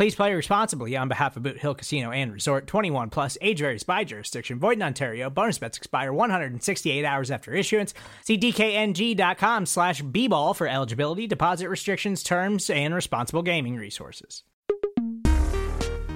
Please play responsibly on behalf of Boot Hill Casino and Resort 21 plus age varies by jurisdiction. Void in Ontario. Bonus bets expire 168 hours after issuance. See DKNG.com slash B ball for eligibility, deposit restrictions, terms, and responsible gaming resources.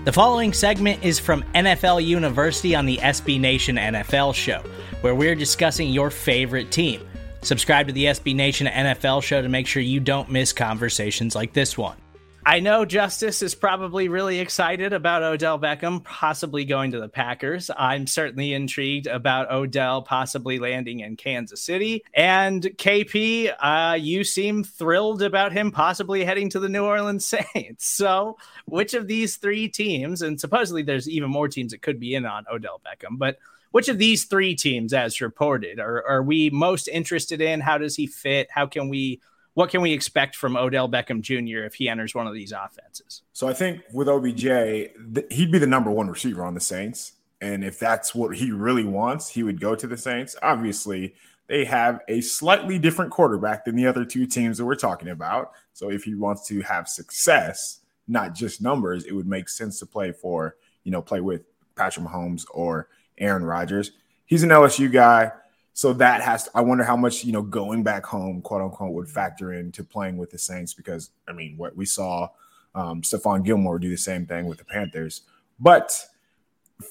The following segment is from NFL University on the SB Nation NFL show, where we're discussing your favorite team. Subscribe to the SB Nation NFL show to make sure you don't miss conversations like this one. I know Justis is probably really excited about Odell Beckham possibly going to the Packers. I'm certainly intrigued about Odell possibly landing in Kansas City. And KP, uh, you seem thrilled about him possibly heading to the New Orleans Saints. So, which of these three teams, and supposedly there's even more teams that could be in on Odell Beckham, but which of these three teams, as reported, are, are we most interested in? How does he fit? How can we what can we expect from Odell Beckham Jr. if he enters one of these offenses? So I think with OBJ, th- he'd be the number one receiver on the Saints. And if that's what he really wants, he would go to the Saints. Obviously, they have a slightly different quarterback than the other two teams that we're talking about. So if he wants to have success, not just numbers, it would make sense to play for, you know, play with Patrick Mahomes or Aaron Rodgers. He's an LSU guy. So that has to, I wonder how much, you know, going back home, quote unquote, would factor into playing with the Saints because I mean, what we saw um Stephon Gilmore do the same thing with the Panthers. But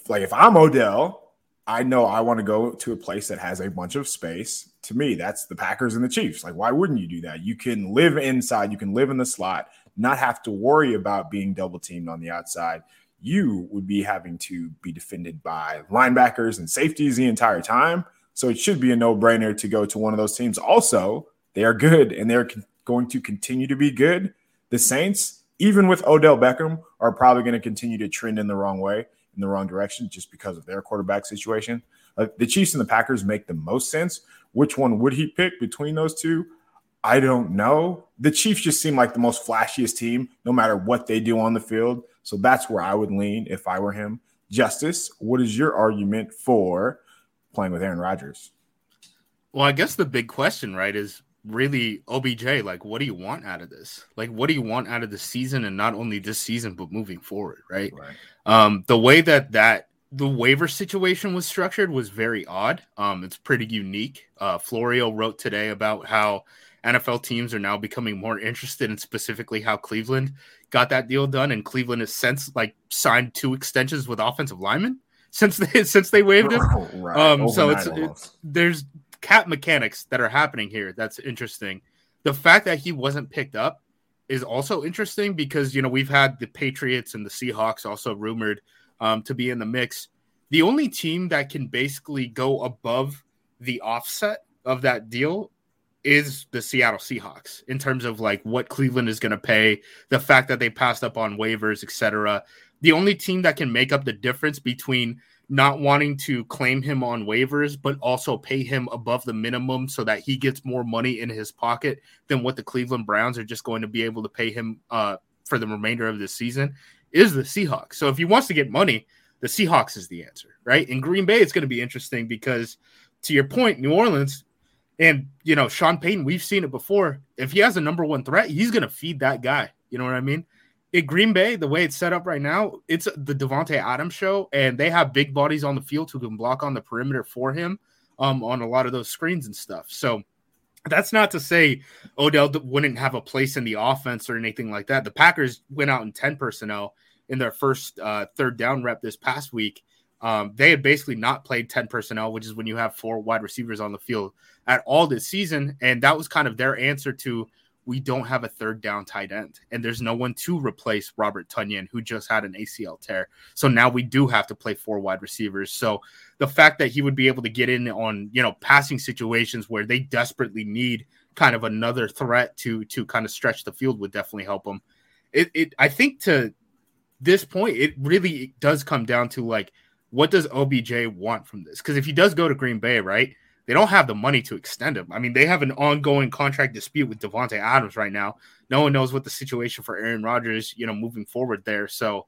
like if I'm Odell, I know I want to go to a place that has a bunch of space. To me, that's the Packers and the Chiefs. Like, why wouldn't you do that? You can live inside, you can live in the slot, not have to worry about being double teamed on the outside. You would be having to be defended by linebackers and safeties the entire time so it should be a no brainer to go to one of those teams. Also, they are good and they're going to continue to be good. The Saints, even with Odell Beckham, are probably going to continue to trend in the wrong way, in the wrong direction, just because of their quarterback situation. Uh, the Chiefs and the Packers make the most sense. Which one would he pick between those two? I don't know. The Chiefs just seem like the most flashiest team, no matter what they do on the field. So that's where I would lean if I were him. Justis, what is your argument for playing with Aaron Rodgers. Well, I guess the big question, right, is really OBJ. Like, what do you want out of this? Like, what do you want out of the season, and not only this season, but moving forward, right? right. Um, the way that that the waiver situation was structured was very odd. Um, it's pretty unique. Uh, Florio wrote today about how NFL teams are now becoming more interested in specifically how Cleveland got that deal done, and Cleveland has since like signed two extensions with offensive linemen since they since they waived him. right. Um, so it's it, there's cap mechanics that are happening here. That's interesting. The fact that he wasn't picked up is also interesting because you know we've had the Patriots and the Seahawks also rumored um, to be in the mix. The only team that can basically go above the offset of that deal is the Seattle Seahawks in terms of like what Cleveland is going to pay, the fact that they passed up on waivers, etc the only team that can make up the difference between not wanting to claim him on waivers, but also pay him above the minimum so that he gets more money in his pocket than what the Cleveland Browns are just going to be able to pay him uh, for the remainder of this season is the Seahawks. So if he wants to get money, the Seahawks is the answer, right? In Green Bay, it's going to be interesting because, to your point, New Orleans and you know Sean Payton, we've seen it before. If he has a number one threat, he's going to feed that guy. You know what I mean? Green Bay, the way it's set up right now, it's the Davante Adams show, and they have big bodies on the field who can block on the perimeter for him um, on a lot of those screens and stuff. So that's not to say Odell wouldn't have a place in the offense or anything like that. The Packers went out in 10 personnel in their first uh, third down rep this past week. Um, they had basically not played 10 personnel, which is when you have four wide receivers on the field at all this season. And that was kind of their answer to we don't have a third down tight end, and there's no one to replace Robert Tonyan, who just had an ACL tear. So now we do have to play four wide receivers. So the fact that he would be able to get in on you know passing situations where they desperately need kind of another threat to to kind of stretch the field would definitely help him. It, it I think to this point, it really does come down to like what does OBJ want from this? Because if he does go to Green Bay, right, they don't have the money to extend him. I mean, they have an ongoing contract dispute with Davante Adams right now. No one knows what the situation for Aaron Rodgers, you know, moving forward there. So,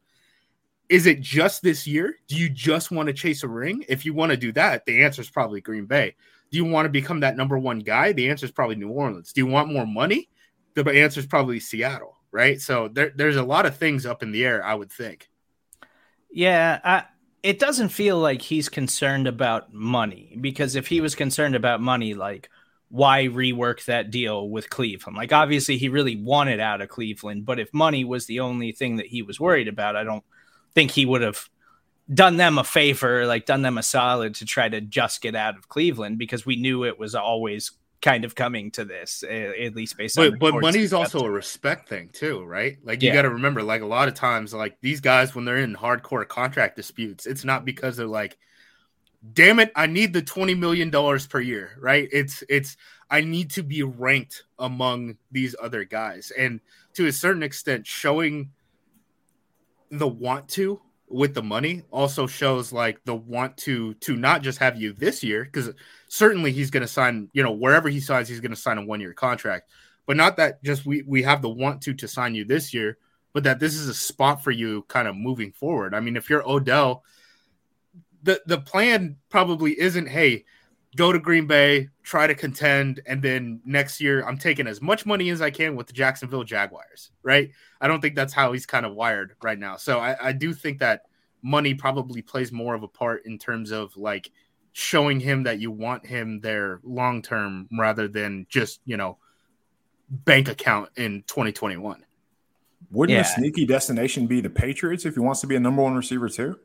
is it just this year? Do you just want to chase a ring? If you want to do that, the answer is probably Green Bay. Do you want to become that number one guy? The answer is probably New Orleans. Do you want more money? The answer is probably Seattle, right? So there, there's a lot of things up in the air, I would think. Yeah, I, it doesn't feel like he's concerned about money because if he was concerned about money, like why rework that deal with Cleveland? Like obviously he really wanted out of Cleveland, but if money was the only thing that he was worried about, I don't think he would have done them a favor, like done them a solid to try to just get out of Cleveland because we knew it was always kind of coming to this, at least based but, on. But money's also a respect thing too, right? Like you yeah. got to remember, like a lot of times, like these guys when they're in hardcore contract disputes, it's not because they're like, "Damn it, I need the twenty million dollars per year," right? It's it's I need to be ranked among these other guys, and to a certain extent, showing the want to with the money also shows like the want to to not just have you this year because certainly he's going to sign you know wherever he signs he's going to sign a one year contract. But not that just we we have the want to to sign you this year but that this is a spot for you kind of moving forward. I mean if you're odell the the plan probably isn't hey go to green bay try to contend and then next year i'm taking as much money as i can with the jacksonville jaguars right I don't think that's how he's kind of wired right now. So I, I do think that money probably plays more of a part in terms of like showing him that you want him there long term rather than just, you know, bank account in 2021. Wouldn't yeah. a sneaky destination be the Patriots if he wants to be a number one receiver too?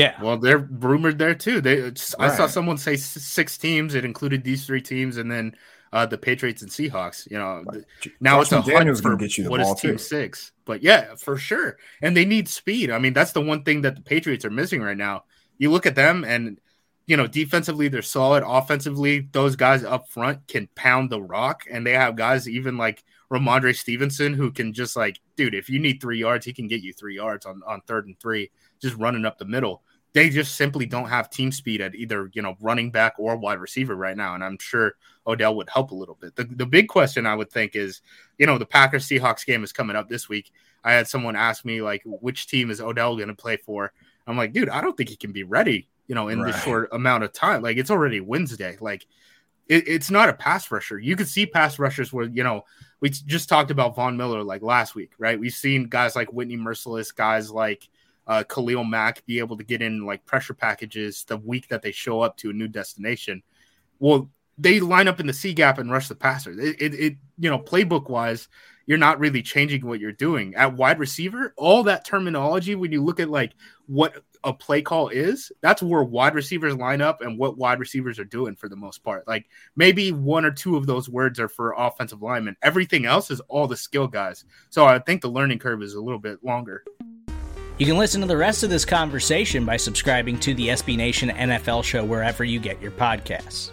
Yeah. Well, they're rumored there too. They right. I saw someone say six teams. It included these three teams, and then uh, the Patriots and Seahawks. You know, right. now Josh it's a hunt for get you the what is Team too. Six. But yeah, for sure, and they need speed. I mean, that's the one thing that the Patriots are missing right now. You look at them, and you know, defensively they're solid. Offensively, those guys up front can pound the rock, and they have guys even like Rhamondre Stevenson who can just like, dude, if you need three yards, he can get you three yards on on third and three, just running up the middle they just simply don't have team speed at either you know running back or wide receiver right now and i'm sure odell would help a little bit. The, the big question i would think is you know the packers seahawks game is coming up this week. I had someone ask me like which team is odell going to play for? I'm like dude i don't think he can be ready you know in right. this short amount of time. Like it's already wednesday. Like it, it's not a pass rusher. You could see pass rushers where you know we just talked about von miller like last week right? We've seen guys like Whitney Mercilus guys like uh, Khalil Mack be able to get in like pressure packages the week that they show up to a new destination. Well, they line up in the C gap and rush the passer. It, it, it, you know, playbook wise, you're not really changing what you're doing at wide receiver. All that terminology, when you look at like what a play call is, that's where wide receivers line up and what wide receivers are doing for the most part. Like maybe one or two of those words are for offensive linemen. Everything else is all the skill guys. So I think the learning curve is a little bit longer. You can listen to the rest of this conversation by subscribing to the SB Nation NFL show wherever you get your podcasts.